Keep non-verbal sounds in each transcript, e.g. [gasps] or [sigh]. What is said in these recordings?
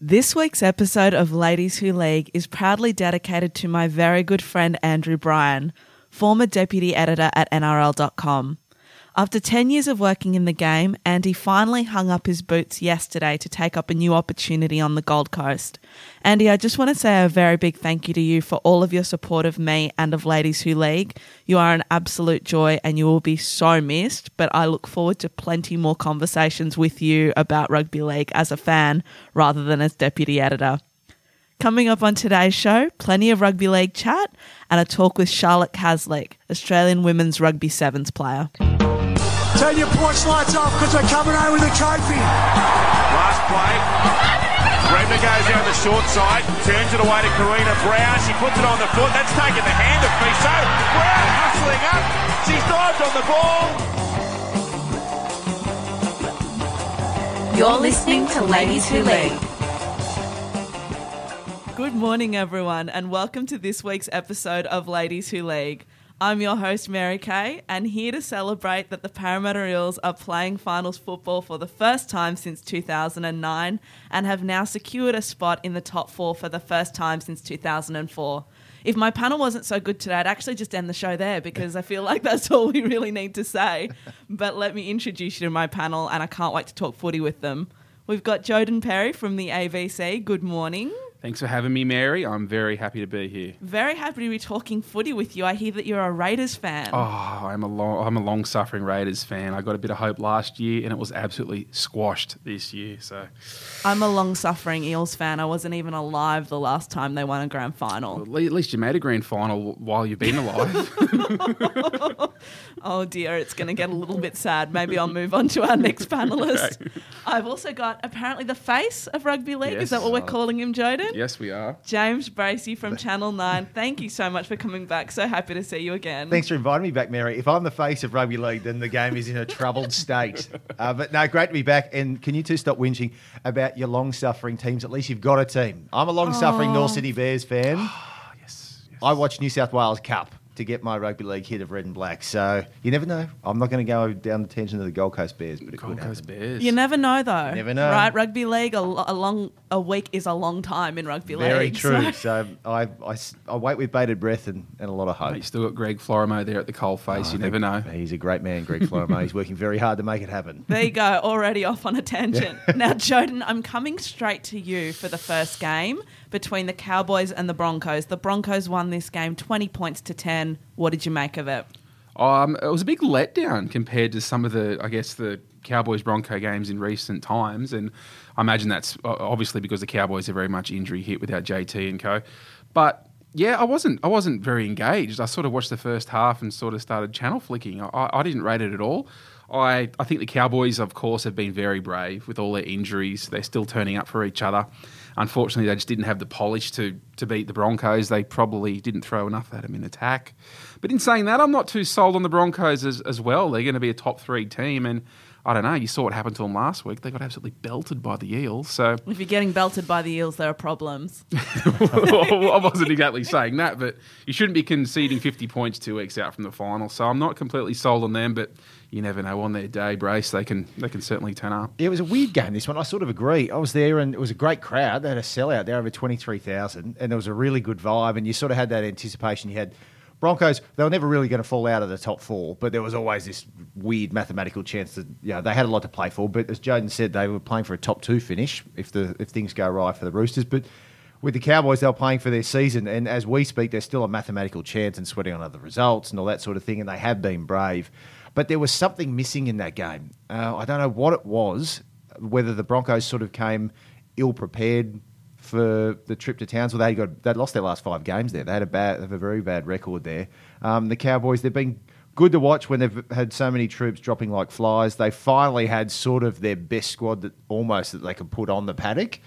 This week's episode of Ladies Who League is proudly dedicated to my very good friend Andrew Bryan, former deputy editor at NRL.com. After 10 years of working in the game, Andy finally hung up his boots yesterday to take up a new opportunity on the Gold Coast. Andy, I just want to say a very big thank you to you for all of your support of me and of Ladies Who League. You are an absolute joy and you will be so missed, but I look forward to plenty more conversations with you about rugby league as a fan rather than as deputy editor. Coming up on today's show, plenty of rugby league chat and a talk with Charlotte Caslick, Australian women's rugby sevens player. Turn your porch lights off because we're coming home with a trophy. Last play. Brenda goes down the short side, turns it away to Karina Brown. She puts it on the foot. That's taken the hand of Fiso. Brown hustling up. She's dived on the ball. You're listening to Ladies Who League. Good morning, everyone, and welcome to this week's episode of Ladies Who League. I'm your host, Mary Kay, and here to celebrate that the Parramatta Eels are playing finals football for the first time since 2009 and have now secured a spot in the top four for the first time since 2004. If my panel wasn't so good today, I'd actually just end the show there because I feel like that's all we really need to say. [laughs] But let me introduce you to my panel, and I can't wait to talk footy with them. We've got Jodan Perry from the ABC. Good morning. Thanks for having me, Mary. I'm very happy to be here. Very happy to be talking footy with you. I hear that you're a Raiders fan. Oh, I'm a long, I'm a long-suffering Raiders fan. I got a bit of hope last year, and it was absolutely squashed this year. So, I'm a long-suffering Eels fan. I wasn't even alive the last time they won a grand final. at at least you made a grand final while you've been alive. [laughs] Oh dear, it's going to get a little bit sad. Maybe I'll move on to our next [laughs] panelist. I've also got apparently the face of rugby league. Is that what we're Yes. calling him, Jodan? Yes, we are. James Bracey from Channel 9. Thank you so much for coming back. So happy to see you again. Thanks for inviting me back, Mary. If I'm the face of rugby league, then the game is in a troubled [laughs] state. Uh, but no, great to be back. And can you two stop whinging about your long-suffering teams? At least you've got a team. I'm a long-suffering North Sydney Bears fan. [sighs] Yes. yes. I watch New South Wales Cup to get my rugby league hit of red and black. So you never know. I'm not going to go down the tangent of the Gold Coast Bears, but it Gold could Coast happen. Bears. You never know, though. Never know. Right? Rugby league, a, lo- a long a week is a long time in rugby league. Very true. so- So I, I, s- I wait with bated breath and, and a lot of hope. You still got Greg Florimo there at the coal face. Oh, you never know. He's a great man, Greg Florimo. He's working very hard to make it happen. There you go, already off on a tangent. now, Jodan, I'm coming straight to you for the first game between the Cowboys and the Broncos. The Broncos won this game 20 points to 10. What did you make of it? Um, it was a big letdown compared to some of the, I guess, the Cowboys Bronco games in recent times, and I imagine that's obviously because the Cowboys are very much injury hit without JT and co. But yeah, I wasn't, I wasn't very engaged. I sort of watched the first half and sort of started channel flicking. I, I didn't rate it at all. I, I think the Cowboys, of course, have been very brave with all their injuries. They're still turning up for each other. Unfortunately, they just didn't have the polish to, to beat the Broncos. They probably didn't throw enough at them in attack. But in saying that, I'm not too sold on the Broncos as, as well. They're going to be a top three team. And I don't know, you saw what happened to them last week. They got absolutely belted by the Eels. So If you're getting belted by the Eels, there are problems. [laughs] I wasn't exactly saying that, but you shouldn't be conceding 50 points two weeks out from the final. So I'm not completely sold on them, but you never know. On their day, Brace, they can they can certainly turn up. It was a weird game, this one. I sort of agree. I was there and it was a great crowd. They had a sellout there over 23,000 and there was a really good vibe. And you sort of had that anticipation. You had Broncos, they were never really going to fall out of the top four, but there was always this weird mathematical chance that you know, they had a lot to play for. But as Jodan said, they were playing for a top two finish if, the, if things go right for the Roosters. But with the Cowboys, they were playing for their season. And as we speak, there's still a mathematical chance and sweating on other results and all that sort of thing. And they have been brave. But there was something missing in that game. Uh, I don't know what it was, whether the Broncos sort of came ill prepared for the trip to Townsville. They got they lost their last five games there. They had a bad, have a very bad record there. Um, the Cowboys, they've been good to watch when they've had so many troops dropping like flies. They finally had sort of their best squad that almost that they could put on the paddock.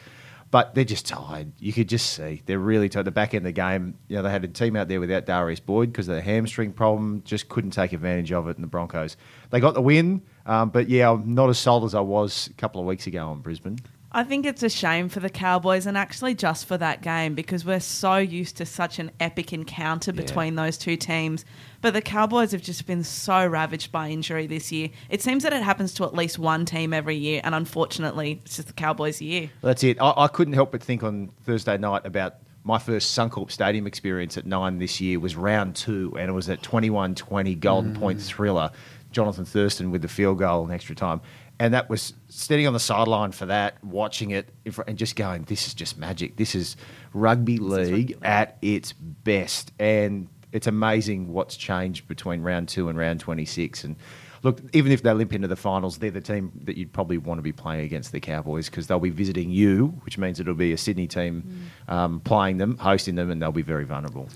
But they're just tired. You could just see they're really tired. The back end of the game, you know, they had a team out there without Darius Boyd because of the hamstring problem. Just couldn't take advantage of it. And the Broncos, they got the win. Um, but yeah, I'm not as sold as I was a couple of weeks ago in Brisbane. I think it's a shame for the Cowboys and actually just for that game because we're so used to such an epic encounter between those two teams. But the Cowboys have just been so ravaged by injury this year. It seems that it happens to at least one team every year, and unfortunately, it's just the Cowboys' year. That's it. I, I couldn't help but think on Thursday night about my first Suncorp Stadium experience at nine this year was round two, and it was at 21 20 Golden Point mm. thriller. Jonathan Thurston with the field goal in extra time. And that was standing on the sideline for that, watching it, in fr- and just going, this is just magic. This is rugby league at its best. And it's amazing what's changed between round two and round 26. And look, even if they limp into the finals, they're the team that you'd probably want to be playing against the Cowboys because they'll be visiting you, which means it'll be a Sydney team um, playing them, hosting them, and they'll be very vulnerable.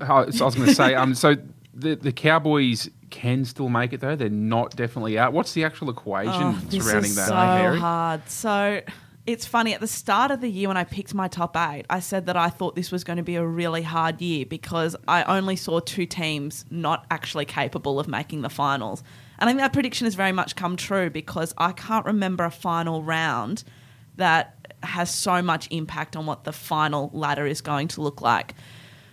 Oh, so I was going to say, um, so the the Cowboys can still make it though. They're not definitely out. What's the actual equation Oh, this surrounding is that? so Mary? hard. So it's funny. At the start of the year, when I picked my top eight, I said that I thought this was going to be a really hard year because I only saw two teams not actually capable of making the finals. And I think that prediction has very much come true because I can't remember a final round that has so much impact on what the final ladder is going to look like.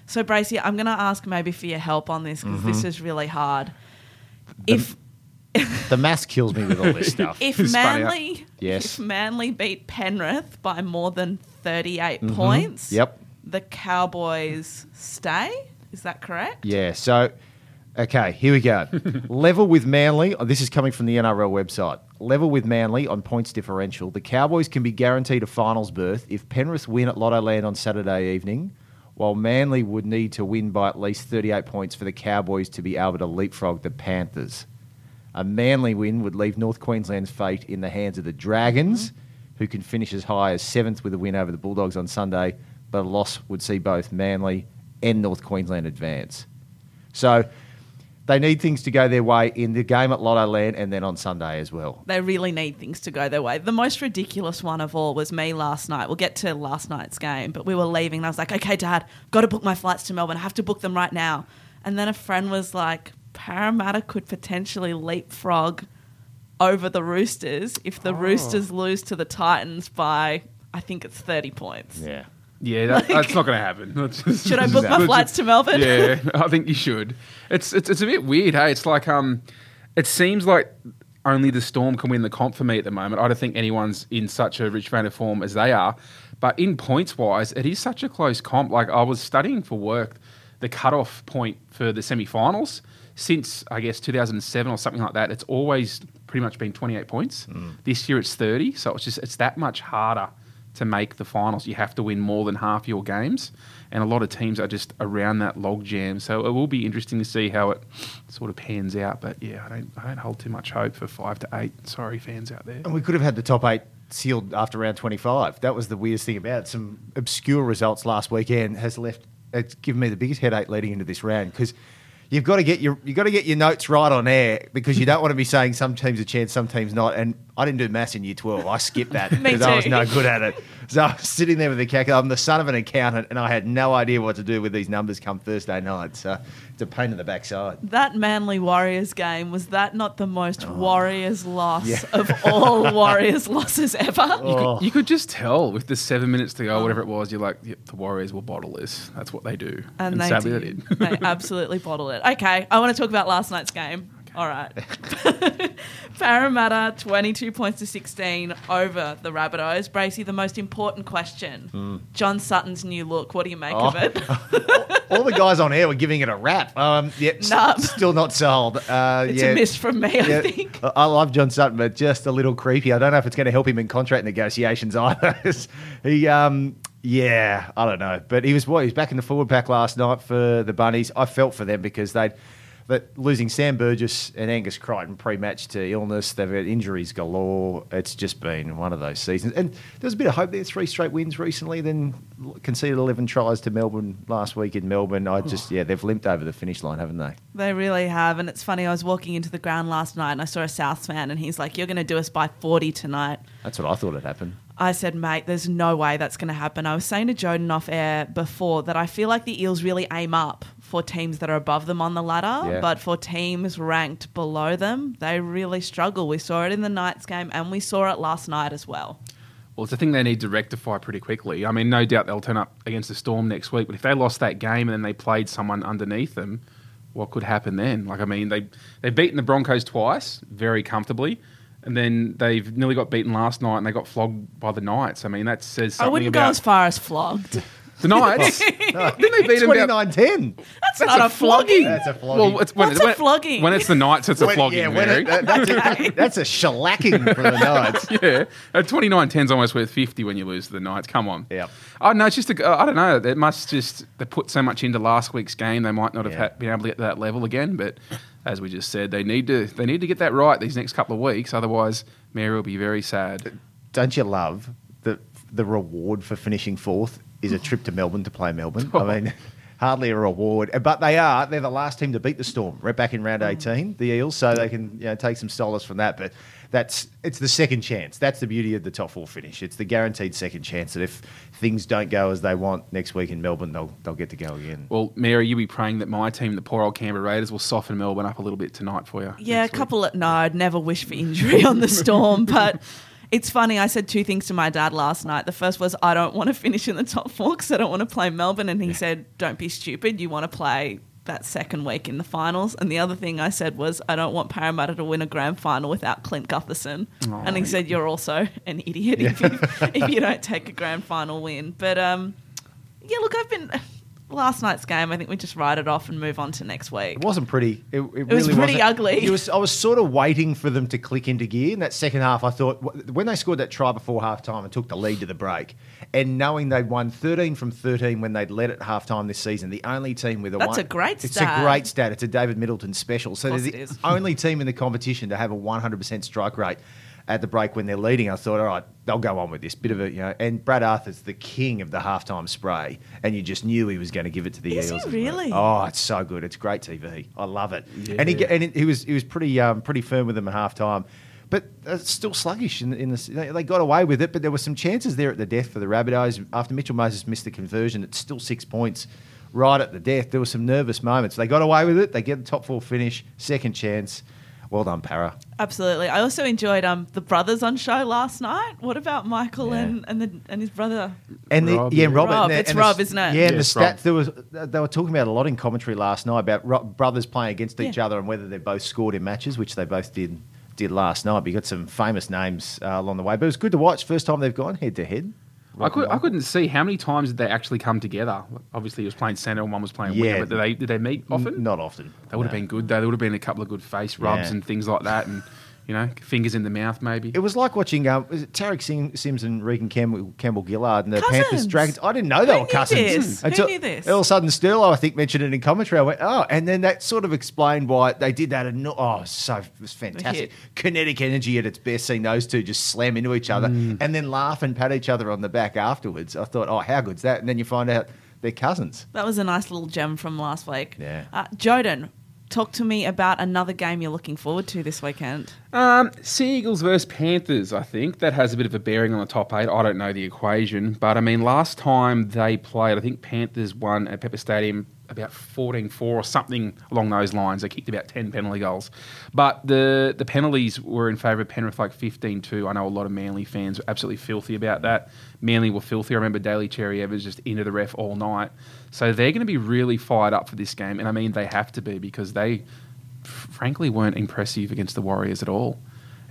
So, Bracey, I'm going to ask maybe for your help on this because this mm-hmm. is really hard. If The maths kills me with all this stuff. [laughs] if It's? Manly, Yes. if Manly beat Penrith by more than 38 points, Mm-hmm. Yep. the Cowboys stay. Is that correct? Yeah. So, okay, here we go. [laughs] Level with Manly. oh, This is coming from the NRL website. Level with Manly on points differential. The Cowboys can be guaranteed a finals berth if Penrith win at Lottoland on Saturday evening, while Manly would need to win by at least 38 points for the Cowboys to be able to leapfrog the Panthers. A Manly win would leave North Queensland's fate in the hands of the Dragons, who can finish as high as seventh with a win over the Bulldogs on Sunday, but a loss would see both Manly and North Queensland advance. So they need things to go their way in the game at Lottoland and then on Sunday as well. They really need things to go their way. The most ridiculous one of all was me last night. We'll get to last night's game, but we were leaving and I was like, okay, Dad, got to book my flights to Melbourne. I have to book them right now. And then a friend was like, Parramatta could potentially leapfrog over the Roosters if Oh. the Roosters lose to the Titans by, I think it's 30 points. Yeah. Yeah, that, that's not going to happen. That's just- [laughs] Should I book my that's flights to Melbourne? Yeah, [laughs] I think you should. It's, it's it's a bit weird, hey. It's like um, it seems like only the Storm can win the comp for me at the moment. I don't think anyone's in such a rich vein of form as they are. But in points wise, it is such a close comp. Like I was studying for work, the cutoff point for the semi-finals since I guess 2007 or something like that. It's always pretty much been 28 points. This year it's 30, so it's just it's that much harder to make the finals. You have to win more than half your games, and a lot of teams are just around that logjam. So it will be interesting to see how it sort of pans out. But yeah, I don't I don't hold too much hope for five to eight. Sorry, fans out there. And we could have had the top eight sealed after round 25. That was the weirdest thing about it. Some obscure results last weekend has left, it's given me the biggest headache leading into this round because you've got to get your you got to get your notes right on air because you don't want to be saying some teams a chance, some teams not. And I didn't do maths in year 12. I skipped that [laughs] because I was no good at it. So I was sitting there with the calculator. I'm the son of an accountant and I had no idea what to do with these numbers come Thursday night. So it's a pain in the backside. That Manly Warriors game, was that not the most oh. Warriors loss Yeah. of all [laughs] Warriors losses ever? You, Oh. could, you could just tell with the seven minutes to go, oh. whatever it was. You're like, yep, the Warriors will bottle this. That's what they do, And, they sadly did. they did. they [laughs] absolutely bottle it. Okay, I want to talk about last night's game. All right. [laughs] Parramatta, 22 points to 16 over the Rabbitohs. Bracey, the most important question. John Sutton's new look. What do you make of. Oh. it? [laughs] All the guys on air were giving it a rap. Um, yep, s- [laughs] still not sold. Uh, It's yeah. a miss from me, I think. I love John Sutton, but just a little creepy. I don't know if it's going to help him in contract negotiations either. he, um, yeah, I don't know. But he was what? He was back in the forward pack last night for the Bunnies. I felt for them because they. But losing Sam Burgess and Angus Crichton pre-match to illness, they've had injuries galore. It's just been one of those seasons. And there was a bit of hope there. Three straight wins recently, then conceded 11 tries to Melbourne last week in Melbourne. I just, yeah, they've limped over the finish line, haven't they? They really have. And it's funny, I was walking into the ground last night and I saw a South fan and he's like, You're going to do us by 40 tonight. That's what I thought had happened. I said, mate, there's no way that's going to happen. I was saying to Jodan off air before that I feel like the Eels really aim up for teams that are above them on the ladder, Yeah. but for teams ranked below them, they really struggle. We saw it in the Knights game and we saw it last night as well. Well, it's a thing they need to rectify pretty quickly. I mean, no doubt they'll turn up against the Storm next week, but if they lost that game and then they played someone underneath them, what could happen then? Like, I mean, they they've beaten the Broncos twice very comfortably, and then they've nearly got beaten last night and they got flogged by the Knights. I mean, that says I wouldn't go as far as flogged. [laughs] the Knights. [laughs] Didn't they beat them about 29 10. That's, not a flogging. That's a flogging. Well, it's when, What's it's, a when, flogging? when it's the Knights, it's a When- flogging. yeah, when Mary. it, that- that's, a, [laughs] that's a shellacking for the Knights. [laughs] yeah, uh, at 29 10's almost worth 50 when you lose to the Knights. Come on. Yep. Oh, no, it's just, a, I don't know. It must just, they put so much into last week's game, they might not have Yeah. had, been able to get to that level again. But as we just said, they need to they need to get that right these next couple of weeks. Otherwise, Mary will be very sad. Don't you love that the reward for finishing fourth is a trip to Melbourne to play Melbourne? I oh. mean, hardly a reward. But they are. They're the last team to beat the Storm. Right back in round mm. 18, the Eels, so they can you know, take some solace from that. But that's it's the second chance. That's the beauty of the top four finish. It's the guaranteed second chance that if things don't go as they want next week in Melbourne, they'll, they'll get to go again. Well, Mary, you be praying that my team, the poor old Canberra Raiders, will soften Melbourne up a little bit tonight for you. Yeah, a next week. couple of no, I'd never wish for injury on the storm, but [laughs] it's funny. I said two things to my dad last night. The first was I don't want to finish in the top four because I don't want to play Melbourne, and he said, "Don't be stupid. You want to play." That second week in the finals, and the other thing I said was, I don't want Parramatta to win a grand final without Clint Gutherson. and he said, You're also an idiot if, you, if you don't take a grand final win. But um, yeah, look, I've been last night's game. I think we just write it off and move on to next week. It wasn't pretty. It, it, was really pretty wasn't. ugly. It was, I was sort of waiting for them to click into gear in that second half. I thought when they scored that try before half time and took the lead to the break, and knowing they'd won 13 from 13 when they'd led at half time this season, the only team with a That's one, a great It's stat. a great stat. It's a David Middleton special. So they're the only team in the competition to have a 100% strike rate at the break when they're leading. I thought, all right, they'll go on with this bit of a, you know. And Brad Arthur's the king of the halftime spray, and you just knew he was going to give it to the Is he Eels. as well. really? Oh, it's so good. It's great TV. I love it. And he and he was he was pretty um, pretty firm with them at half time. But it's still sluggish in, in the, they- they got away with it, but there were some chances there at the death for the Rabbitohs. After Mitchell Moses missed the conversion, it's still six points right at the death. There were some nervous moments. They got away with it. They get the top four finish, second chance. Well done, Para. Absolutely. I also enjoyed um the brothers on show last night. What about Michael Yeah. and and, the, and his brother? And the, Rob, yeah, yeah. Rob. Rob, and the- it's and the- Rob, isn't it? Yeah, and Yes, the Rob. stats. There was they were talking about a lot in commentary last night about ro- brothers playing against each Yeah. other and whether they both scored in matches, which they both did did last night. But you got some famous names uh, along the way. But it was good to watch. First time they've gone head to head. I, could, I couldn't see how many times did they actually come together. Obviously, he was playing centre and one was playing Yeah. winger, but did they, did they meet often? N- Not often. They would have No. been good, though. There would have been a couple of good face rubs Yeah. and things like that, and, [laughs] you know, fingers in the mouth, maybe. It was like watching um, was it Tariq Sim- Sims and Reagan Campbell, Campbell Gillard and the Cousins. Panthers Dragons. I didn't know they Who were knew cousins. this? Who Until knew this? All of a sudden, Sterlo, I think, mentioned it in commentary. I went, oh, and then that sort of explained why they did that. And oh, so it was fantastic. Kinetic energy at its best. Seeing those two just slam into each other Mm. and then laugh and pat each other on the back afterwards. I thought, oh, how good's that? And then you find out they're cousins. That was a nice little gem from last week. Yeah. Uh, Jodan, talk to me about another game you're looking forward to this weekend. Um, Seagulls versus Panthers, I think. That has a bit of a bearing on the top eight. I don't know the equation. But, I mean, last time they played, I think Panthers won at Pepper Stadium about 14-4 or something along those lines. They kicked about 10 penalty goals. But the, the penalties were in favour of Penrith like 15-2. I know a lot of Manly fans were absolutely filthy about that. Manly were filthy. I remember Daly Cherry Evans just into the ref all night. So they're going to be really fired up for this game. And, I mean, they have to be because they frankly weren't impressive against the Warriors at all.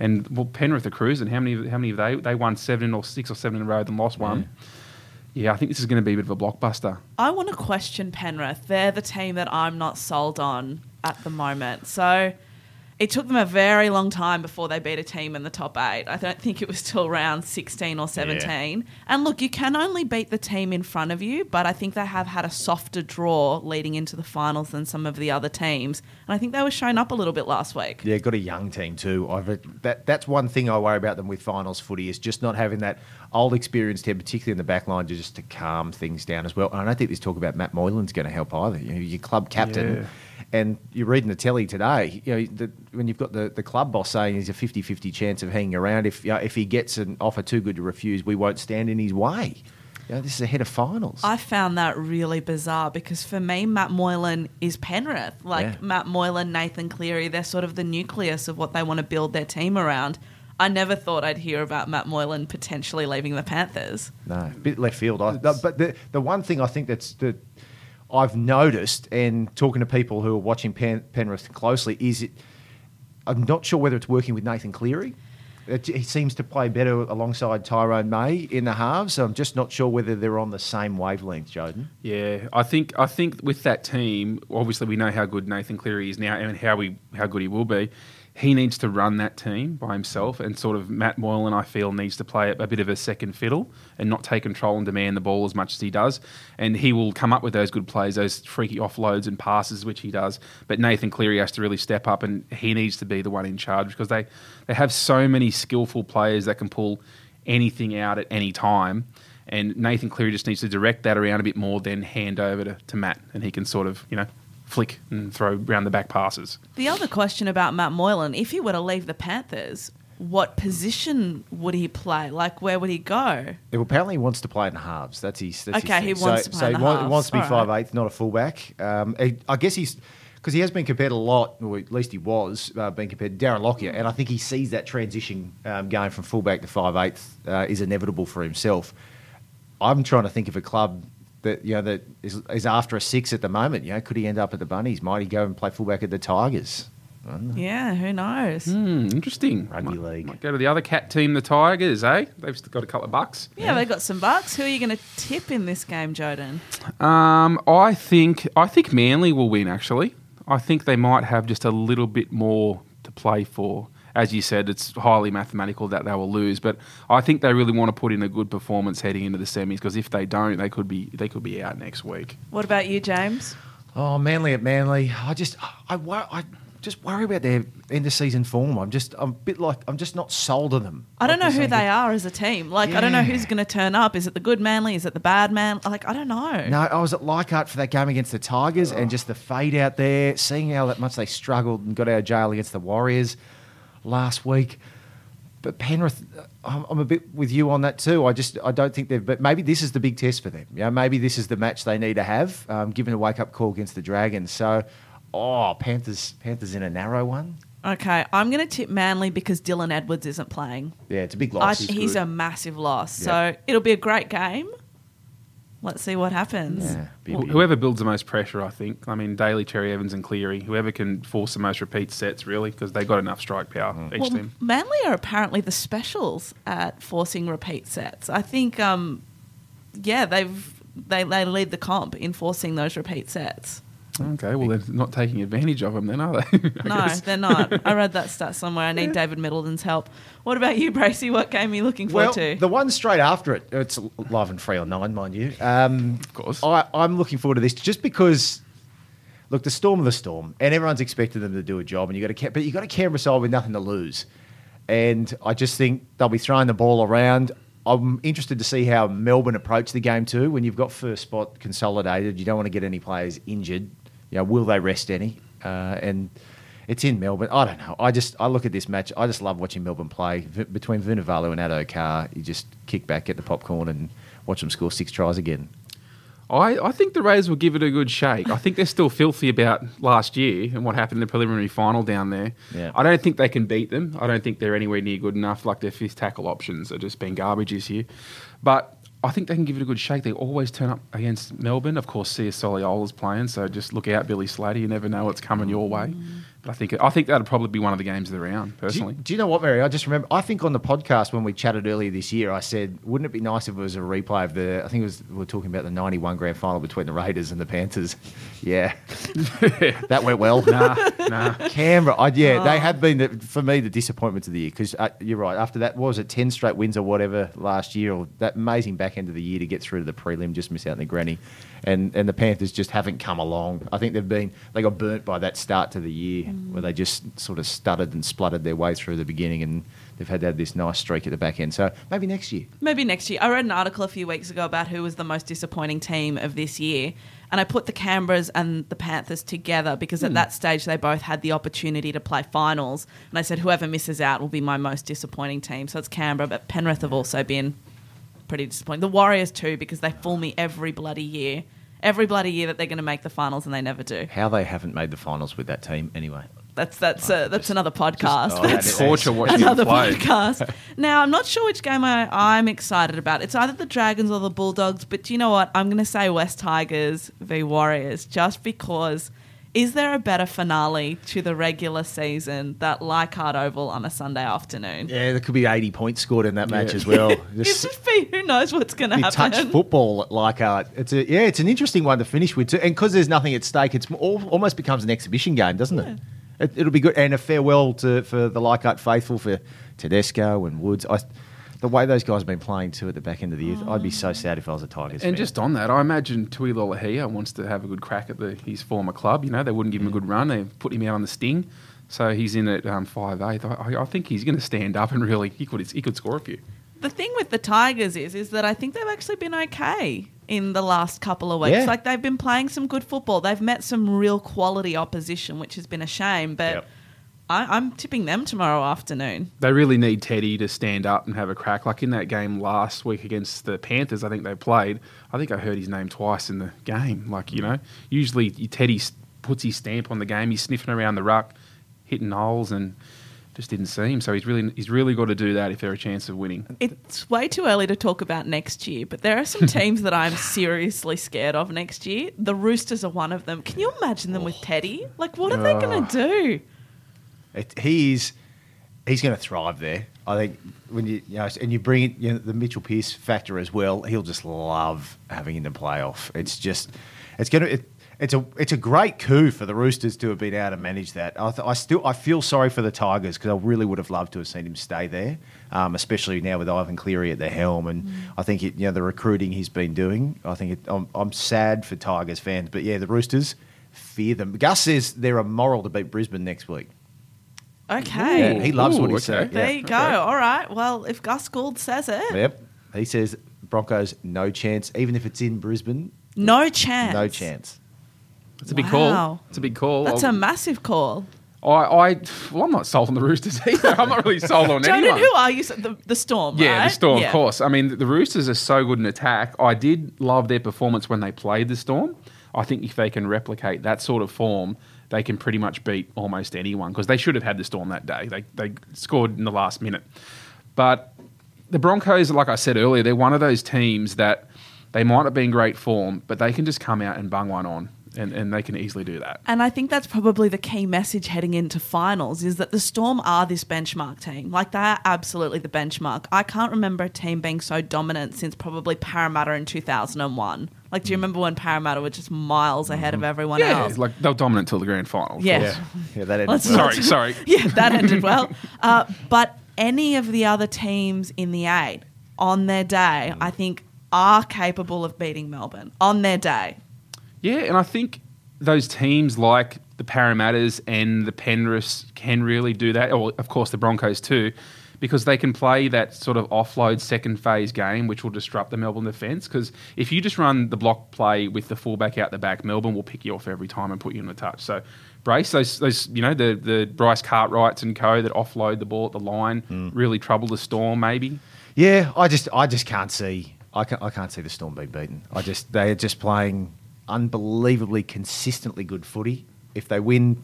And well, Penrith are cruising. How many? How many have they? They won seven or six or seven in a row, then lost one. Yeah, I think this is going to be a bit of a blockbuster. I want to question Penrith. They're the team that I'm not sold on at the moment. So it took them a very long time before they beat a team in the top eight. I don't think it was till round 16 or 17. And look, you can only beat the team in front of you, but I think they have had a softer draw leading into the finals than some of the other teams. And I think they were shown up a little bit last week. Yeah, got a young team too. I've, that that's one thing I worry about them with finals footy is just not having that old experienced head, particularly in the back line, just to calm things down as well. And I don't think this talk about Matt Moylan's going to help either. You know, your club captain, Yeah. And you're reading the telly today. You know, the, when you've got the, the club boss saying he's a 50-50 chance of hanging around, if you know, if he gets an offer too good to refuse, we won't stand in his way. You know, this is ahead of finals. I found that really bizarre because for me, Matt Moylan is Penrith. Like Yeah. Matt Moylan, Nathan Cleary, they're sort of the nucleus of what they want to build their team around. I never thought I'd hear about Matt Moylan potentially leaving the Panthers. No, bit left field. I, but the the one thing I think that's that I've noticed, and talking to people who are watching Pen, Penrith closely, is it. I'm not sure whether it's working with Nathan Cleary. It, he seems to play better alongside Tyrone May in the halves. So I'm just not sure whether they're on the same wavelength, Jodan. Yeah, I think I think with that team, obviously we know how good Nathan Cleary is now and how we how good he will be. He needs to run that team by himself, and sort of Matt Moylan, I feel, needs to play a bit of a second fiddle and not take control and demand the ball as much as he does. And he will come up with those good plays, those freaky offloads and passes, which he does. But Nathan Cleary has to really step up, and he needs to be the one in charge because they they have so many skillful players that can pull anything out at any time. And Nathan Cleary just needs to direct that around a bit more, then hand over to, to Matt, and he can sort of, you know, flick and throw round the back passes. The other question about Matt Moylan, if he were to leave the Panthers, what position would he play? Like, where would he go? Well, apparently he wants to play in the halves. That's his. That's his Okay, he wants so, to play so in he the wa- he halves. wants to be All right. five eighth, not a fullback. Um, I- I guess he's because he has been compared a lot, or at least he was uh, being compared to Darren Lockyer, and I think he sees that transition um, going from fullback to five eighth uh, is inevitable for himself. I'm trying to think of a club that you know that is, is after a six at the moment. You know, could he end up at the Bunnies? Might he go and play fullback at the Tigers? I don't know. Yeah, who knows? Hmm, interesting. Rugby might, league. Might go to the other cat team, the Tigers, eh? They've got a couple of bucks. Yeah, they've got some bucks. Who are you going to tip in this game, Jodan? Um, I think I think Manly will win. Actually, I think they might have just a little bit more to play for. As you said, it's highly mathematical that they will lose, but I think they really want to put in a good performance heading into the semis because if they don't, they could be they could be out next week. What about you, James? Oh, Manly at Manly. I just, I, I just worry about their end of season form. I'm just, I'm a bit like, I'm just not sold on them. I don't Like know who they are as a team. Like, I don't know who's going to turn up. Is it the good Manly? Is it the bad man? Like, I don't know. No, I was at Leichhardt for that game against the Tigers, and just the fade out there, seeing how that much they struggled and got out of jail against the Warriors last week. But Penrith, I'm, I'm a bit with you on that too. I just, I don't think they've. But maybe this is the big test for them. You know, maybe this is the match they need to have, um, given a wake up call against the Dragons. So, oh, Panthers, Panthers in a narrow one. Okay, I'm going to tip Manly because Dylan Edwards isn't playing. Yeah, it's a big I, loss. he's a massive loss. Yeah. So it'll be a great game. Let's see what happens. yeah, be a Wh- big- Whoever builds the most pressure, I think. I mean, Daly, Cherry Evans, and Cleary. Whoever can force the most repeat sets, really, because they got enough strike power each Well, team. Manly are apparently the specials at forcing repeat sets. I think, um, yeah, they've they, they lead the comp in forcing those repeat sets. Okay, well they're not taking advantage of them, then, are they? [laughs] No, guess. they're not. [laughs] I read that stat somewhere. I need David Middleton's help. What about you, Bracey? What game are you looking forward Well, to? the one straight after it, it's live and free on nine, mind you. Um, of course. I, I'm looking forward to this just because. Look, the storm of the storm, and everyone's expecting them to do a job, and you got to, but you got a Canberra side with nothing to lose, and I just think they'll be throwing the ball around. I'm interested to see how Melbourne approach the game too. When you've got first spot consolidated, you don't want to get any players injured. You know, will they rest any? Uh, and it's in Melbourne. I don't know. I just I look at this match. I just love watching Melbourne play v- between Vunivalu and Addo Carr. You just kick back, get the popcorn, and watch them score six tries again. I, I think the Rays will give it a good shake. I think they're still filthy about last year and what happened in the preliminary final down there. Yeah. I don't think they can beat them. I don't think they're anywhere near good enough. Like their fifth tackle options are just been garbage this year. But I think they can give it a good shake. They always turn up against Melbourne. Of course, Sia Soliola's playing, so just look out, Billy Slater. You never know what's coming your way. But I think I think that'd probably be one of the games of the round, Do you, personally. do you know what, Mary? I just remember. I think on the podcast when we chatted earlier this year, I said, "Wouldn't it be nice if it was a replay of the? I think it was we were talking about the '91 grand final between the Raiders and the Panthers. [laughs] Yeah, [laughs] that went well. nah, nah. Canberra, I, yeah, they have been the, for me the disappointments of the year because uh, you're right. After that, what was it ten straight wins or whatever last year, or that amazing back end of the year to get through to the prelim, just miss out in the granny, and and the Panthers just haven't come along. I think they've been they got burnt by that start to the year where they just sort of stuttered and spluttered their way through the beginning, and they've had have this nice streak at the back end. So maybe next year. Maybe next year. I read an article a few weeks ago about who was the most disappointing team of this year, And I put the Canberras and the Panthers together because Hmm. at that stage they both had the opportunity to play finals. And I said whoever misses out will be my most disappointing team. So it's Canberra, but Penrith have also been pretty disappointing. The Warriors too, because they fool me every bloody year. Every bloody year that they're going to make the finals and they never do. How they haven't made the finals with that team anyway. That's that's uh, that's another podcast. oh, That's that Torture watching another podcast. [laughs] now I'm not sure which game I, I'm excited about. It's either the Dragons or the Bulldogs. But do you know what? I'm going to say West Tigers v Warriors, just because. Is there a better finale to the regular season that Leichhardt Oval on a Sunday afternoon? Yeah, there could be 80 points scored in that match Yeah. as well. [laughs] It's Just just be who knows what's going to be happen. touch football at Leichhardt. It's a yeah, it's an interesting one to finish with, too. and because there's nothing at stake, it's all, almost becomes an exhibition game, doesn't it? it? It'll be good, and a farewell to for the Leichhardt faithful for Tedesco and Woods. I, the way those guys have been playing too at the back end of the year, I'd be so sad if I was a Tigers fan. And just on that, I imagine Tui Lolohea wants to have a good crack at the, his former club. You know, they wouldn't give him a good run. They put him out on the sting. So he's in at um, five eighth. I, I think he's going to stand up and really he could he could score a few. the thing with the Tigers is is that I think they've actually been okay in the last couple of weeks. Yeah. Like they've been playing some good football. They've met some real quality opposition, which has been a shame. But Yep. I, I'm tipping them tomorrow afternoon. They really need Teddy to stand up and have a crack. Like in that game last week against the Panthers, I think they played. I think I heard his name twice in the game. Like you know, usually Teddy puts his stamp on the game. He's sniffing around the ruck, hitting holes, and just didn't see him. So he's really he's really got to do that if they're a chance of winning. It's way too early to talk about next year, but there are some [laughs] teams that I'm seriously scared of next year. The Roosters are one of them. Can you imagine them with Teddy? Like, what are they going to do? It, he's he's going to thrive there. I think when you you know, and you bring you know, the Mitchell Pearce factor as well. He'll just love having in the playoff. It's just it's going to. It, it's a it's a great coup for the Roosters to have been able to manage that. I, th- I still I feel sorry for the Tigers because I really would have loved to have seen him stay there, um, especially now with Ivan Cleary at the helm. And I think it, you know the recruiting he's been doing. I think it, I'm, I'm sad for Tigers fans, but yeah, the Roosters fear them. Gus says they're a moral to beat Brisbane next week. Okay. Yeah, he loves what Ooh, he said. okay. There Yeah. you go. All right. Well, if Gus Gould says it, Yep. He says Broncos no chance, even if it's in Brisbane, no chance. no chance. It's a big Wow. call. It's a big call. That's I'll- a massive call. I, I, well, I'm not sold on the Roosters [laughs] either. I'm not really sold on [laughs] Jordan, anyone. who are you? The, the Storm, Yeah, right? the Storm, Yeah. of course. I mean, the- the Roosters are so good in attack. I did love their performance when they played the Storm. I think if they can replicate that sort of form, they can pretty much beat almost anyone because they should have had the Storm that day. They, they scored in the last minute. But the Broncos, like I said earlier, they're one of those teams that they might have been in great form, but they can just come out and bung one on, and, and they can easily do that. And I think that's probably the key message heading into finals is that the Storm are this benchmark team. Like they are absolutely the benchmark. I can't remember a team being so dominant since probably Parramatta in 2001. Like, do you mm. remember when Parramatta were just miles ahead of mm-hmm. everyone Yeah, else? like they were dominant till the grand final. Yeah. Yeah, yeah, that ended well. Sorry, sorry. [laughs] yeah, that ended well. Uh, but any of the other teams in the eight on their day, mm. I think, are capable of beating Melbourne on their day. Yeah, and I think those teams like the Parramatters and the Penriths can really do that. Or, of course, the Broncos too, because they can play that sort of offload second phase game, which will disrupt the Melbourne defence. Because if you just run the block play with the fullback out the back, Melbourne will pick you off every time and put you in the touch. So brace those, those you know, the the Bryce Cartwrights and co that offload the ball at the line hmm. really trouble the Storm. Maybe. Yeah, I just I just can't see I can't, I can't see the Storm being beaten. I just they are just playing unbelievably consistently good footy. If they win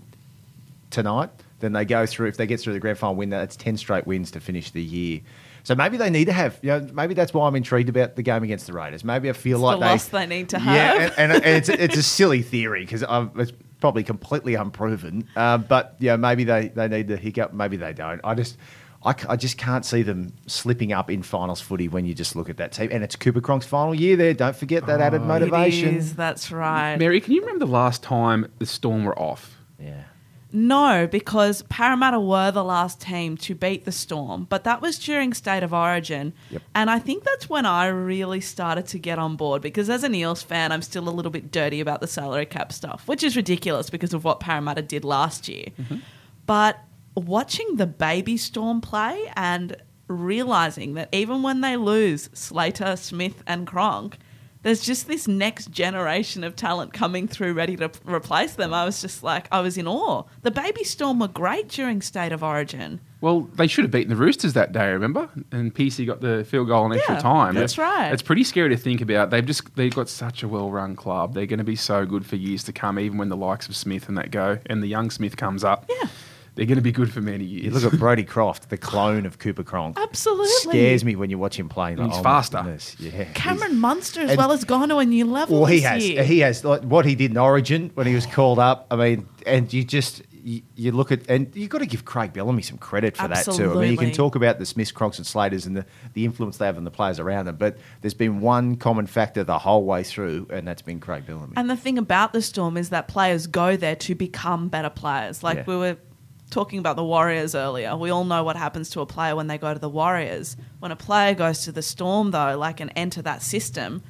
tonight, then they go through. If they get through the grand final, win that's ten straight wins to finish the year. So maybe they need to have. You know, maybe that's why I'm intrigued about the game against the Raiders. Maybe I feel It's like the they loss they need to Yeah, have. and, and, and it's it's a silly theory because it's probably completely unproven. Uh, but yeah, maybe they they need the hiccup. Maybe they don't. I just. I, c- I just can't see them slipping up in finals footy when you just look at that team. And it's Cooper Cronk's final year there. Don't forget that added oh, motivation. It is, that's right. Mary, can you remember the last time the Storm were off? Yeah. No, because Parramatta were the last team to beat the Storm, but that was during State of Origin. Yep. And I think that's when I really started to get on board because as an Eels fan, I'm still a little bit dirty about the salary cap stuff, which is ridiculous because of what Parramatta did last year. Mm-hmm. But watching the baby Storm play and realizing that even when they lose Slater, Smith, and Cronk, there's just this next generation of talent coming through ready to p- replace them. I was just like, I was in awe. The Baby Storm were great during State of Origin. Well, they should have beaten the Roosters that day, remember? And PC got the field goal in extra Yeah, time. that's right. It's pretty scary to think about. They've just they've got such a well-run club. They're going to be so good for years to come, even when the likes of Smith and that go, and the young Smith comes up. Yeah. They're going to be good for many years. You look at Brodie Croft, the clone of Cooper Cronk. Absolutely. It scares me when you watch him play. Like, He's oh faster. goodness, Yeah. Cameron Munster as And- well has gone to a new level. Well, he this has. year. He has. Like, what he did in Origin when he was called up. I mean, and you just you, you look at and you've got to give Craig Bellamy some credit for that too. I mean, you can talk about the Smiths, Cronks, and Slaters and the, the influence they have on the players around them, but there's been one common factor the whole way through, and that's been Craig Bellamy. And the thing about the Storm is that players go there to become better players. Like Yeah. we were talking about the Warriors earlier. We all know what happens to a player when they go to the Warriors. When a player goes to the Storm, though, like and enter that system,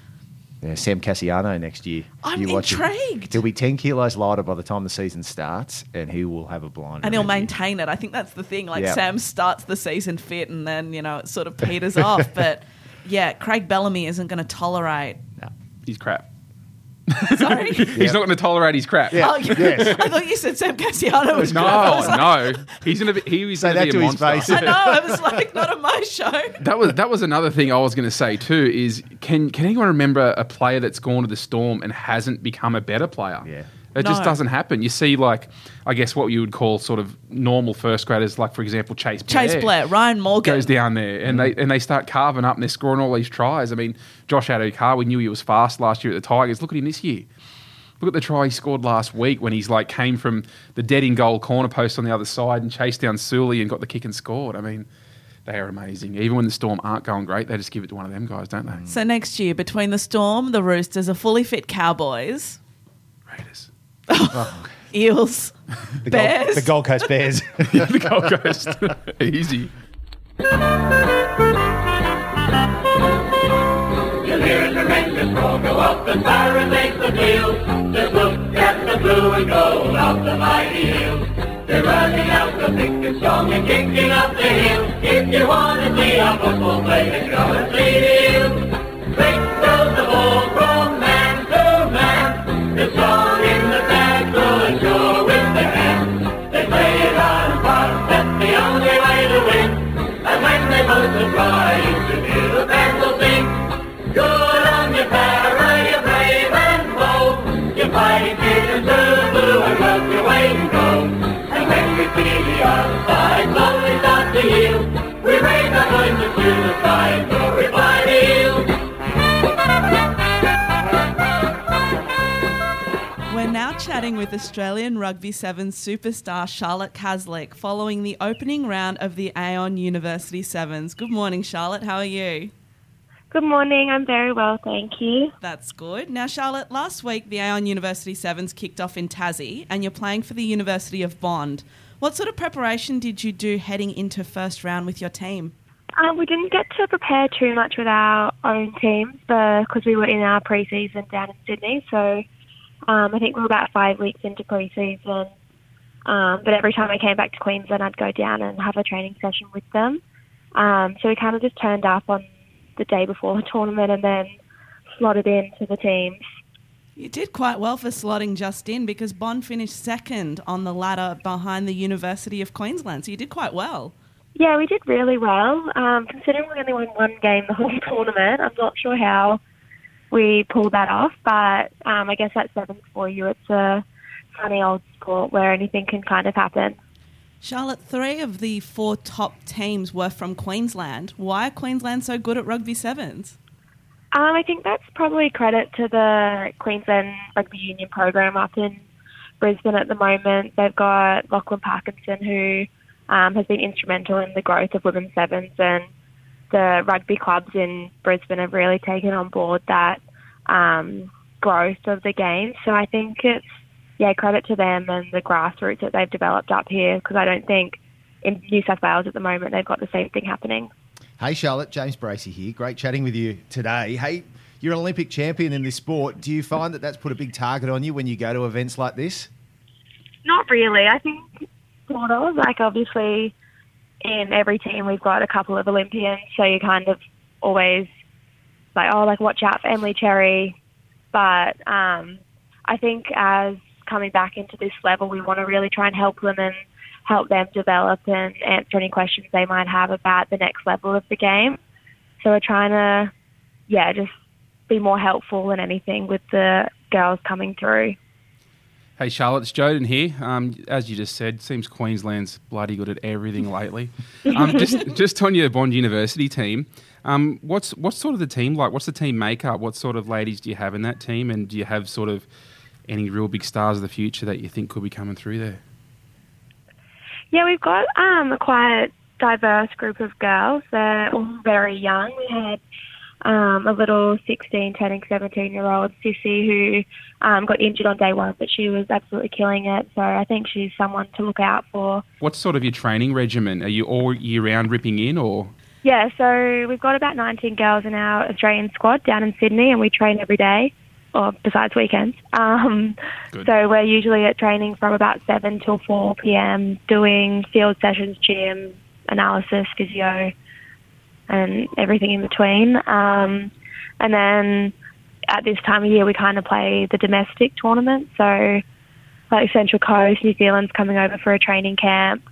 Yeah, Sam Kasiano next year. I'm You intrigued. He'll be 10 kilos lighter by the time the season starts, and he will have a blind. and he'll maintain it. I think that's the thing. Like Yeah. Sam starts the season fit, and then you know it sort of peters off. [laughs] But yeah, Craig Bellamy isn't going to tolerate. He's crap. [laughs] Sorry. He's not going to tolerate his crap. Yeah. Oh, Yes. [laughs] I thought you said Sam Kasiano was No, crap. [laughs] I was like, no. He's going to be. He was Say going to that be a to his monster. face. I know. I was like, not on my show. That was that was another thing I was going to say too. Is can can anyone remember a player that's gone to the Storm and hasn't become a better player? Yeah. It just doesn't happen. You see, like, I guess what you would call sort of normal first graders, like for example Cheyse Blair. Cheyse Blair, Ryan Morgan. goes down there and they and they start carving up and they're scoring all these tries. I mean, Josh Addo Carr, we knew he was fast last year at the Tigers. Look at him this year. Look at the try he scored last week when he's like came from the dead in goal corner post on the other side and chased down Sully and got the kick and scored. I mean, they are amazing. Even when the Storm aren't going great, they just give it to one of them guys, don't they? So next year, between the Storm, the Roosters, a fully fit Cowboys, Raiders. Oh, eels, The Bears. Gold, the Gold Coast Bears. [laughs] the Gold Coast. [laughs] Easy. You'll hear the Rangers roll, go up the fire and make the field. Just look at the blue and gold of the mighty Eels. They're running out the thick and strong and kicking up the hill. If you want to see a football play, then go and see the Eels. Quick now chatting with Australian Rugby Sevens superstar Charlotte Caslick following the opening round of the Aon University Sevens. Good morning, Charlotte. How are you? Good morning. I'm very well, thank you. That's good. Now, Charlotte, last week the Aon University Sevens kicked off in Tassie and you're playing for the University of Bond. What sort of preparation did you do heading into first round with your team? Um, we didn't get to prepare too much with our own teams because we were in our pre-season down in Sydney. So um, I think we were about five weeks into pre-season. Um, but every time I came back to Queensland, I'd go down and have a training session with them. Um, so we kind of just turned up on the day before the tournament and then slotted into the teams. You did quite well for slotting just in because Bond finished second on the ladder behind the University of Queensland. So you did quite well. Yeah, we did really well. Um, considering we only won one game the whole [laughs] tournament, I'm not sure how we pulled that off. But um, I guess that's sevens for you. It's a funny old sport where anything can kind of happen. Charlotte, three of the four top teams were from Queensland. Why are Queensland so good at rugby sevens? Um, I think that's probably credit to the Queensland Rugby Union program up in Brisbane at the moment. They've got Lachlan Parkinson, who um, has been instrumental in the growth of women's sevens, and the rugby clubs in Brisbane have really taken on board that um, growth of the game. So I think it's yeah credit to them and the grassroots that they've developed up here because I don't think in New South Wales at the moment they've got the same thing happening. Hey, Charlotte, James Bracey here. Great chatting with you today. Hey, you're an Olympic champion in this sport. Do you find that that's put a big target on you when you go to events like this? Not really. I think sort of. Like obviously, in every team we've got a couple of Olympians, so you kind of always like, oh, like watch out for Emilee Cherry. But um, I think as coming back into this level, we want to really try and help them and help them develop and answer any questions they might have about the next level of the game. So we're trying to, yeah, just be more helpful than anything with the girls coming through. Hey Charlotte, it's Jodan here. Um, as you just said, seems Queensland's bloody good at everything lately. [laughs] Um, just, just on your Bond University team, um, what's what's sort of the team like? What's the team makeup? What sort of ladies do you have in that team, and do you have sort of any real big stars of the future that you think could be coming through there? Yeah, we've got um, a quite diverse group of girls. They're all very young. We had um, a little 16, turning 17 year old Sissy who um, got injured on day one, but she was absolutely killing it. So I think she's someone to look out for. What's sort of your training regimen? Are you all year round ripping in, or Yeah, so we've got about 19 girls in our Australian squad down in Sydney, and we train every day, or besides weekends. [laughs] Um, so we're usually at training from about 7 till 4 p.m., doing field sessions, gym, analysis, physio, and everything in between. Um, and then at this time of year, we kind of play the domestic tournament. So, like Central Coast, New Zealand's coming over for a training camp.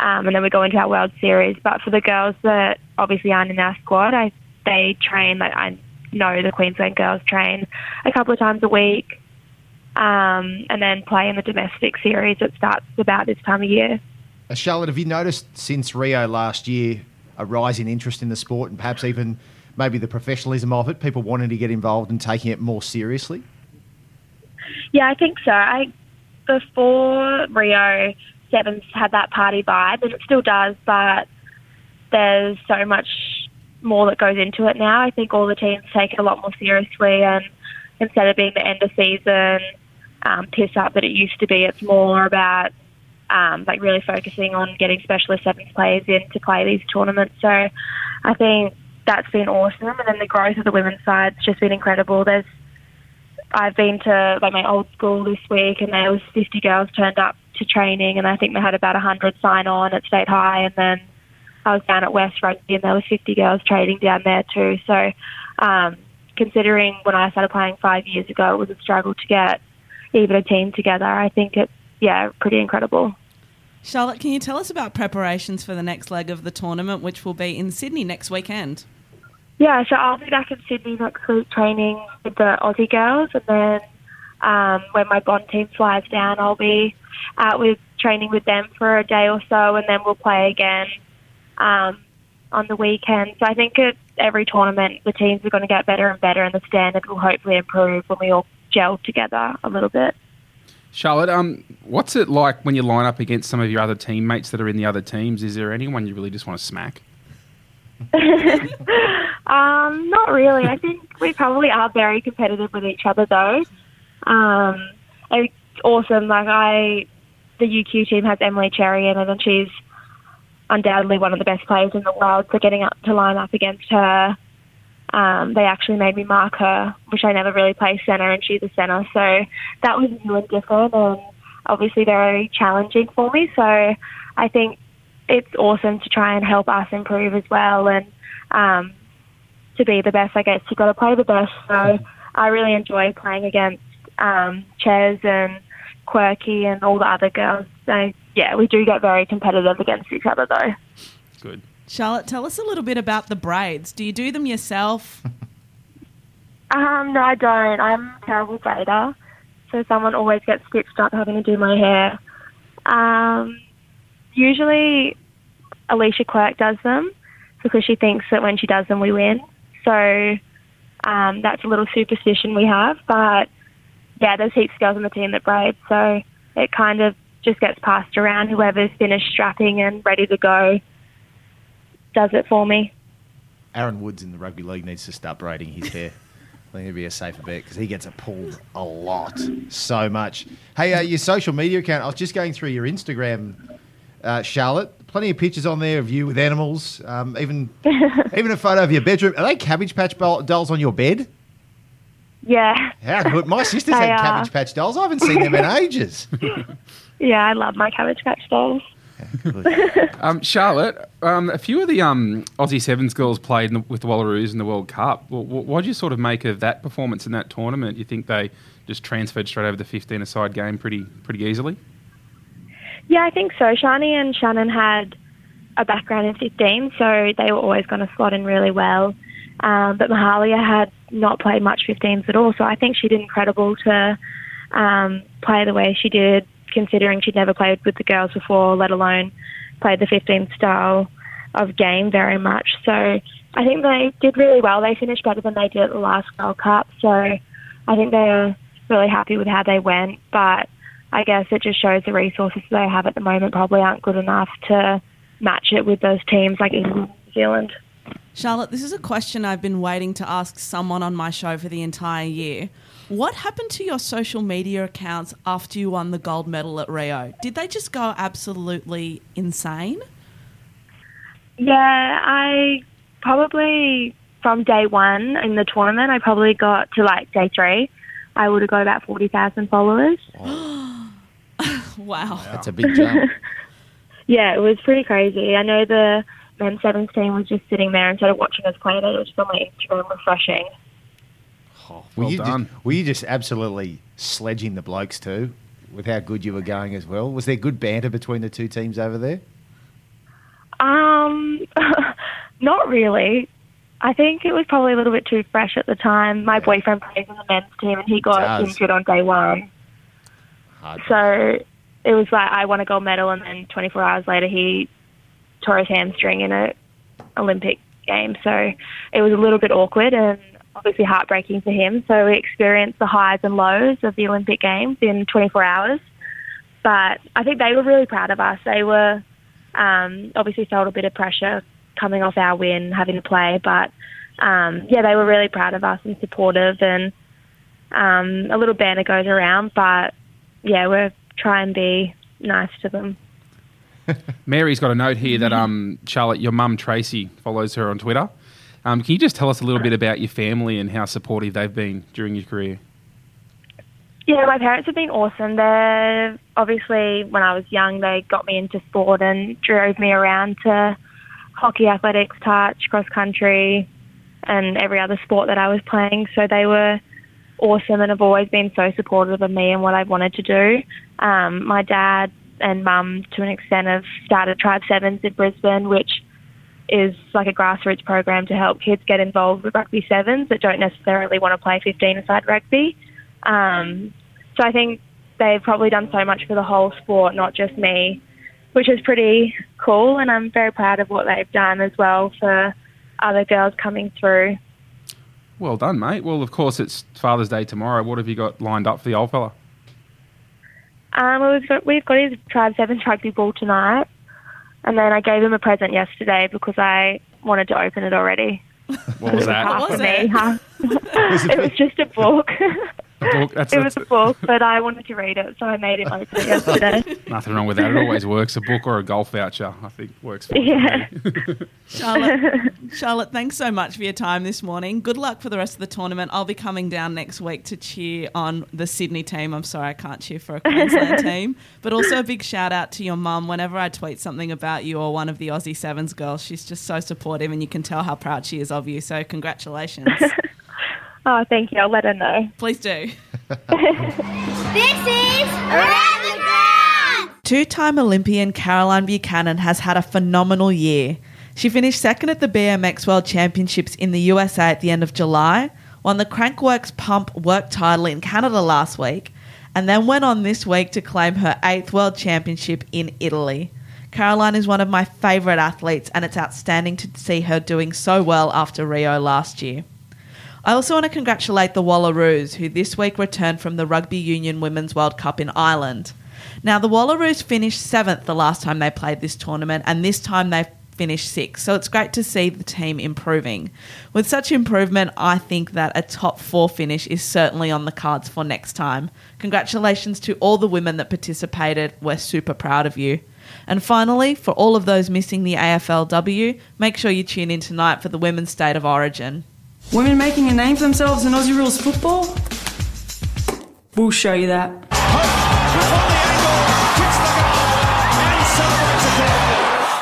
Um, and then we go into our World Series. But for the girls that obviously aren't in our squad, I, they train, like I know the Queensland girls train a couple of times a week um, and then play in the domestic series that starts about this time of year. Uh, Charlotte, have you noticed since Rio last year a rise in interest in the sport and perhaps even maybe the professionalism of it, people wanting to get involved and taking it more seriously? Yeah, I think so. I before Rio, Sevens had that party vibe, and it still does, but there's so much more that goes into it now. I think all the teams take it a lot more seriously, and instead of being the end of season um, piss up that it used to be, it's more about um, like really focusing on getting specialist sevens players in to play these tournaments. So I think that's been awesome, and then the growth of the women's side's just been incredible. There's I've been to like my old school this week, and there was 50 girls turned up to training, and I think they had about 100 sign on at State High, and then I was down at West Rugby, and there was 50 girls training down there too. So, um, considering when I started playing five years ago, it was a struggle to get even a team together. I think it's yeah, pretty incredible. Charlotte, can you tell us about preparations for the next leg of the tournament, which will be in Sydney next weekend? Yeah, so I'll be back in Sydney next week training with the Aussie girls, and then um, when my Bond team flies down, I'll be out with training with them for a day or so, and then we'll play again um, on the weekend. So I think at every tournament, the teams are going to get better and better, and the standard will hopefully improve when we all gel together a little bit. Charlotte? Um, what's it like when you line up against some of your other teammates that are in the other teams? Is there anyone you really just want to smack? [laughs] Um, not really. I think we probably are very competitive with each other, though. Um, it's awesome. Like I, the UQ team has Emilee Cherry in it, and she's undoubtedly one of the best players in the world. So getting up to line up against her, um, they actually made me mark her, which I never really play centre, and she's a centre. So that was new and different, and obviously very challenging for me. So I think it's awesome to try and help us improve as well, and um, to be the best. I guess you've got to play the best. So I really enjoy playing against um, Ches and Quirky and all the other girls. So yeah, we do get very competitive against each other though. Good. Charlotte, tell us a little bit about the braids. Do you do them yourself? [laughs] Um, no, I don't. I'm a terrible braider, so someone always gets stitched up having to do my hair. Um, usually, Alicia Quirk does them because she thinks that when she does them, we win. So um, that's a little superstition we have. But yeah, there's heaps of girls on the team that braid, so it kind of just gets passed around. Whoever's finished strapping and ready to go does it for me. Aaron Woods in the rugby league needs to start braiding his hair. I think it'd be a safer bet because he gets it pulled a lot, so much. Hey, uh, your social media account. I was just going through your Instagram, uh, Charlotte. Plenty of pictures on there of you with animals. Um, even [laughs] even a photo of your bedroom. Are they Cabbage Patch dolls on your bed? Yeah. How good! My sisters had are. Cabbage Patch dolls. I haven't seen them in ages. [laughs] Yeah, I love my Cabbage Patch dolls. Um, Charlotte, um, a few of the um, Aussie Sevens girls played in the, with the Wallaroos in the World Cup. Well, what did you sort of make of that performance in that tournament? You think they just transferred straight over the 15 aside game pretty pretty easily? Yeah, I think so. Sharni and Shannon had a background in 15, so they were always going to slot in really well. Um, but Mahalia had not played much 15s at all, so I think she did incredible to um, play the way she did, considering she'd never played with the girls before, let alone played the 15 style of game very much. So I think they did really well. They finished better than they did at the last World Cup, so I think they're really happy with how they went. But I guess it just shows the resources they have at the moment probably aren't good enough to match it with those teams like England and New Zealand. Charlotte, this is a question I've been waiting to ask someone on my show for the entire year. What happened to your social media accounts after you won the gold medal at Rio? Did they just go absolutely insane? Yeah, I probably from day one in the tournament, I probably got to like day three. I would have got about 40,000 followers. [gasps] Wow. That's a big jump. [laughs] Yeah, it was pretty crazy. I know the men's sevens team was just sitting there instead of watching us play. It was just on my Instagram refreshing. were, well you done. Just, were you just absolutely sledging the blokes too, with how good you were going as well? Was there good banter between the two teams over there? Um, [laughs] not really. I think it was probably a little bit too fresh at the time. My boyfriend plays in the men's team, and he got Does. injured on day one. Hard. So it was like I won a gold medal, and then 24 hours later he tore his hamstring in a Olympic game. So it was a little bit awkward and obviously heartbreaking for him. So we experienced the highs and lows of the Olympic Games in 24 hours. But I think they were really proud of us. They were um, obviously felt a bit of pressure coming off our win, having to play, but um, yeah, they were really proud of us and supportive, and um, a little banner goes around. But yeah, we're try and be nice to them. [laughs] Mary's got a note here that um, Charlotte, your mum Tracy follows her on Twitter. Um, can you just tell us a little bit about your family and how supportive they've been during your career? Yeah, my parents have been awesome. They're obviously when I was young, they got me into sport and drove me around to hockey, athletics, touch, cross country, and every other sport that I was playing. So they were awesome and have always been so supportive of me and what I've wanted to do. Um, my dad and mum, to an extent, have started Tribe Sevens in Brisbane, which is like a grassroots program to help kids get involved with rugby sevens that don't necessarily want to play 15 aside rugby. Um, so I think they've probably done so much for the whole sport, not just me, which is pretty cool. And I'm very proud of what they've done as well for other girls coming through. Well done, mate. Well, of course, it's Father's Day tomorrow. What have you got lined up for the old fella? Um, we've got, we've got his Tribe 7 rugby ball tonight, and then I gave him a present yesterday because I wanted to open it already. What was that? Half was for me, it? [laughs] half- it was just a book. [laughs] A book? That's, it that's was a book, but I wanted to read it, so I made it open yesterday. [laughs] nothing wrong with that. It always works. A book or a golf voucher, I think, works fine. Yeah. For [laughs] me. Charlotte, Charlotte, thanks so much for your time this morning. Good luck for the rest of the tournament. I'll be coming down next week to cheer on the Sydney team. I'm sorry I can't cheer for a Queensland [laughs] team. But also a big shout out to your mum. Whenever I tweet something about you or one of the Aussie Sevens girls, she's just so supportive and you can tell how proud she is of you. So congratulations. Oh, thank you. I'll let her know. Please do. [laughs] This is Around the Ground! Two time Olympian Caroline Buchanan has had a phenomenal year. She finished second at the BMX World Championships in the USA at the end of July, won the Crankworx Pump Work title in Canada last week, and then went on this week to claim her eighth World Championship in Italy. Caroline is one of my favourite athletes, and it's outstanding to see her doing so well after Rio last year. I also want to congratulate the Wallaroos, who this week returned from the Rugby Union Women's World Cup in Ireland. Now, the Wallaroos finished seventh the last time they played this tournament, and this time they finished sixth. So it's great to see the team improving. With such improvement, I think that a top four finish is certainly on the cards for next time. Congratulations to all the women that participated. We're super proud of you. And finally, for all of those missing the AFLW, make sure you tune in tonight for the Women's State of Origin. Women making a name for themselves in Aussie rules football? We'll show you that. Hope with all the angle, goal, and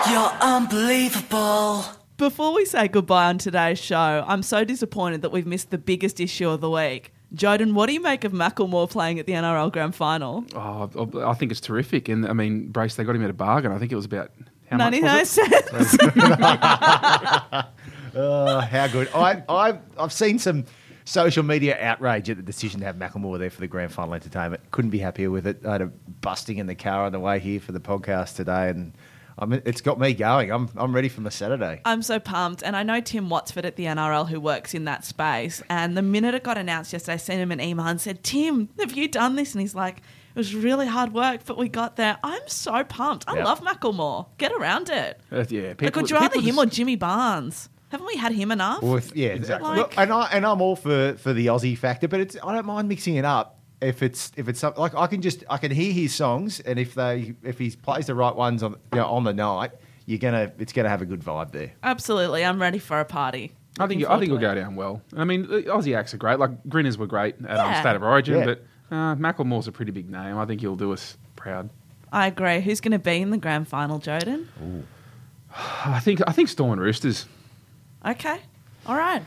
celebrates. Unbelievable. Before we say goodbye on today's show, I'm so disappointed that we've missed the biggest issue of the week. Jodan, what do you make of Macklemore playing at the NRL Grand Final? Oh, I think it's terrific. And I mean, Brace, they got him at a bargain. I think it was about how much 99 was it? cents. [laughs] [laughs] Oh, how good! I, I, I've seen some social media outrage at the decision to have Macklemore there for the grand final entertainment. Couldn't be happier with it. I had a busting in the car on the way here for the podcast today, and I mean, it's got me going. I'm, I'm ready for my Saturday. I'm so pumped. And I know Tim Wattsford at the NRL who works in that space. And the minute it got announced yesterday, I sent him an email and said, Tim, have you done this? And he's like, it was really hard work, but we got there. I'm so pumped. I Yeah. love Macklemore. Get around it. Uh, yeah, Like, people, would you rather him just- or Jimmy Barnes? Haven't we had him enough? Well, if- yeah, exactly. Like- Look, and I and I'm all for, for the Aussie factor, but it's I don't mind mixing it up if it's if it's something like I can just I can hear his songs, and if they if he plays the right ones on you know, on the night, you're gonna it's gonna have a good vibe there. Absolutely. I'm ready for a party. I think Looking I think it'll go down well. I mean, Aussie acts are great. Like Grinners were great at um, State of Origin, Yeah. but uh, Macklemore's a pretty big name. I think he'll do us proud. I agree. Who's going to be in the grand final, Jodan? I think I think Storm and Roosters. Okay. All right.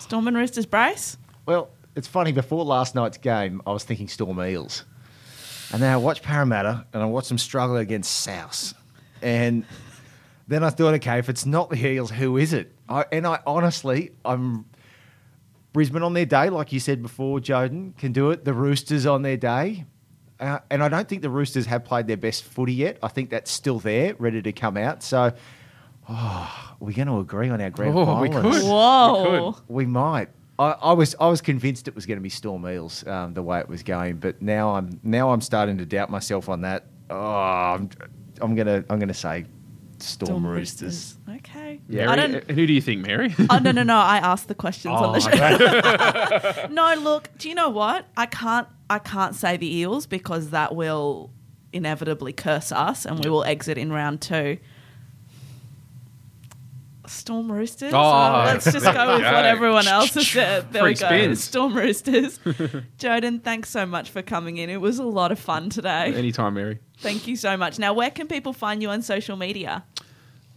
Storm and Roosters brace. Well, it's funny. Before last night's game, I was thinking Storm Eels, and then I watched Parramatta, and I watched them struggle against South, and then I thought, okay, if it's not the Eels, who is it? I, and I honestly, I'm Brisbane on their day, like you said before, Jodan can do it. The Roosters on their day. Uh, and I don't think the Roosters have played their best footy yet. I think that's still there, ready to come out. So, oh, we're going to agree on our grand Oh, we could. Whoa. We might. I, I was I was convinced it was going to be Storm Eels um, the way it was going, but now I'm now I'm starting to doubt myself on that. Oh, I'm, I'm gonna I'm gonna say Storm, Storm Roosters. Okay. Mary, I don't. who do you think, Mary? Oh no no no! I asked the questions on the Oh, show. [laughs] [laughs] no, look. Do you know what? I can't. I can't say the Eels because that will inevitably curse us, and we will exit in round two. Storm Roosters. Oh, Uh, let's just go with what everyone else has said. [laughs] There we go. spins. Storm Roosters. [laughs] Jordan, thanks so much for coming in. It was a lot of fun today. Anytime, Mary. Thank you so much. Now, where can people find you on social media?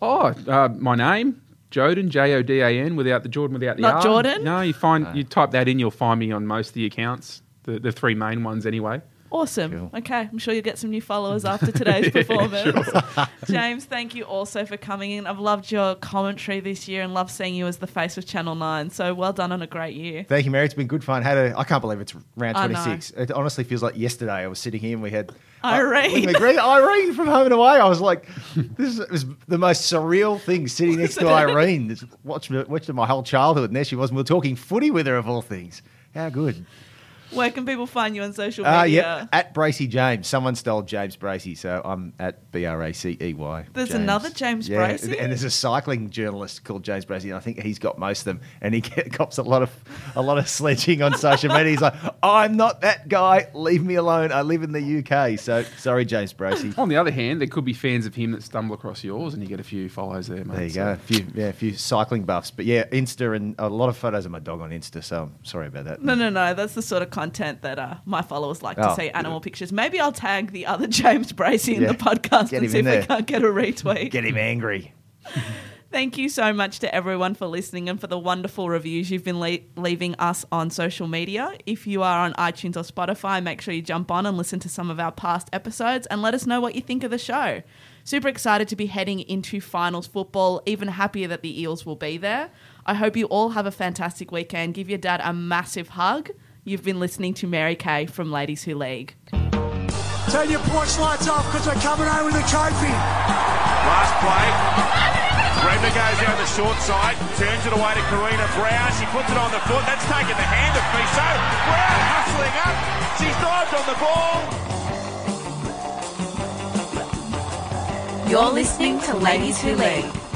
Oh, uh, my name, Jodan, J O D A N, without the Jordan, without the Not R. Jordan? No, you find you type that in, you'll find me on most of the accounts, the the three main ones anyway. Awesome. Cool. Okay, I'm sure you'll get some new followers [laughs] after today's performance. James, thank you also for coming in. I've loved your commentary this year and love seeing you as the face of Channel 9. So well done on a great year. Thank you, Mary. It's been good fun. Had a I can't believe it's round 26. It honestly feels like yesterday. I was sitting here and we had Irene. Uh, with Irene, Irene from Home and Away. I was like, this is, the most surreal thing sitting next to [laughs] Irene. Watched, watched my whole childhood, and there she was. And we were talking footy with her of all things. How good. Where can people find you on social Uh, media? yep, at Bracey James. Someone stole James Bracey, so I'm at B R A C E Y. There's James. another James yeah, Bracey? and there's a cycling journalist called James Bracey, and I think he's got most of them. And he [laughs] get, cops a lot of a lot of sledging on social media. He's like, "I'm not that guy. Leave me alone. I live in the UK." So sorry, James Bracey. On the other hand, there could be fans of him that stumble across yours, and you get a few follows there, mate. There you So- go. A few, yeah, a few cycling buffs. But yeah, Insta and a lot of photos of my dog on Insta. So I'm sorry about that. No, no, no. That's the sort of content that uh, my followers like to Oh, see animal pictures. Maybe I'll tag the other [laughs] James Bracey in Yeah. the podcast Get and see in if we there. can't get a retweet. Get him angry. [laughs] Thank you so much to everyone for listening and for the wonderful reviews you've been le- leaving us on social media. If you are on iTunes or Spotify, make sure you jump on and listen to some of our past episodes and let us know what you think of the show. Super excited to be heading into finals football, even happier that the Eels will be there. I hope you all have a fantastic weekend. Give your dad a massive hug. You've been listening to Mary Kay from Ladies Who League. Turn your porch lights off because we're coming home with a trophy. Last play. Brenda goes down the short side, turns it away to Karina Brown. She puts it on the foot. That's taken the hand of Fiso. Brown hustling up. She's dived on the ball. You're listening to Ladies Who League.